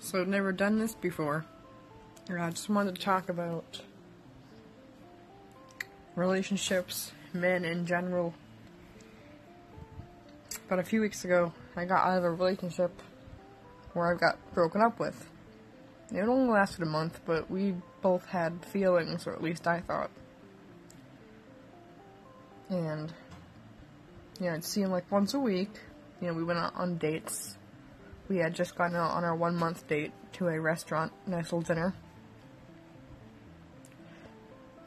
So I've never done this before. And I just wanted to talk about relationships, men in general. But a few weeks ago, I got out of a relationship where I got broken up with. It only lasted a month, but we both had feelings, or at least I thought. And, you know, it seemed like once a week, you know, we went out on dates. We had just gone out on our one month date to a restaurant, nice little dinner.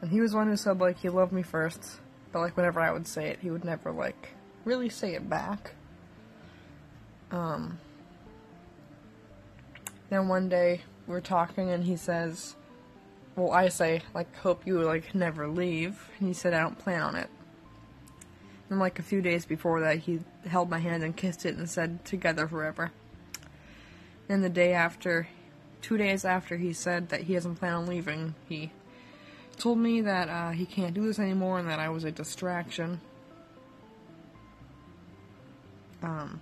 And he was one who said, like, he loved me first, but, like, whenever I would say it, he would never, like, really say it back. Um, then one day, we are talking, and he says, well, I say, like, hope you, like, never leave. And he said, I don't plan on it. And, like, a few days before that, he held my hand and kissed it and said, together forever. And the day after, two days after he said that he doesn't plan on leaving, he told me that uh, he can't do this anymore and that I was a distraction. Um,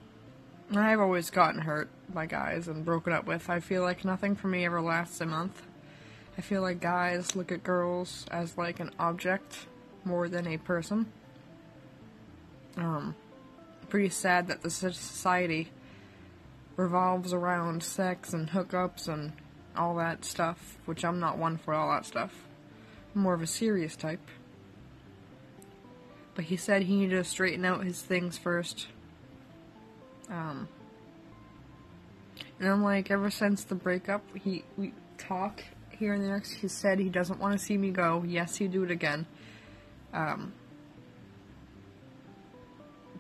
I've always gotten hurt by guys and broken up with. I feel like nothing for me ever lasts a month. I feel like guys look at girls as like an object more than a person. Um, pretty sad that the society revolves around sex and hookups and all that stuff, which I'm not one for all that stuff I'm more of a serious type. But he said he needed to straighten out his things first. Um, and I'm like, ever since the breakup, he we talk here and there. He said he doesn't want to see me go. Yes, he'd do it again. Um,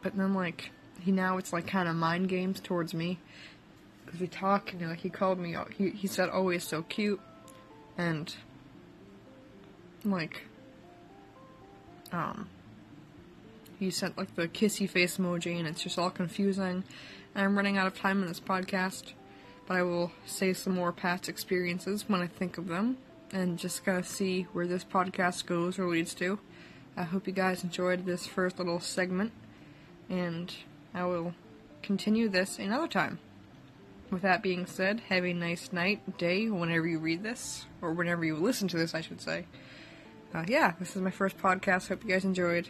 but then like he now it's like kind of mind games towards me because we talk and like he called me. He he said, "Oh, he's so cute," and like um he sent like the kissy face emoji and it's just all confusing and I'm running out of time in this podcast but I will say some more past experiences when I think of them and just gotta see where this podcast goes or leads to. I hope you guys enjoyed this first little segment and I will continue this another time. With that being said, have a nice night, day, whenever you read this, or whenever you listen to this, I should say uh, yeah, this is my first podcast. Hope you guys enjoyed.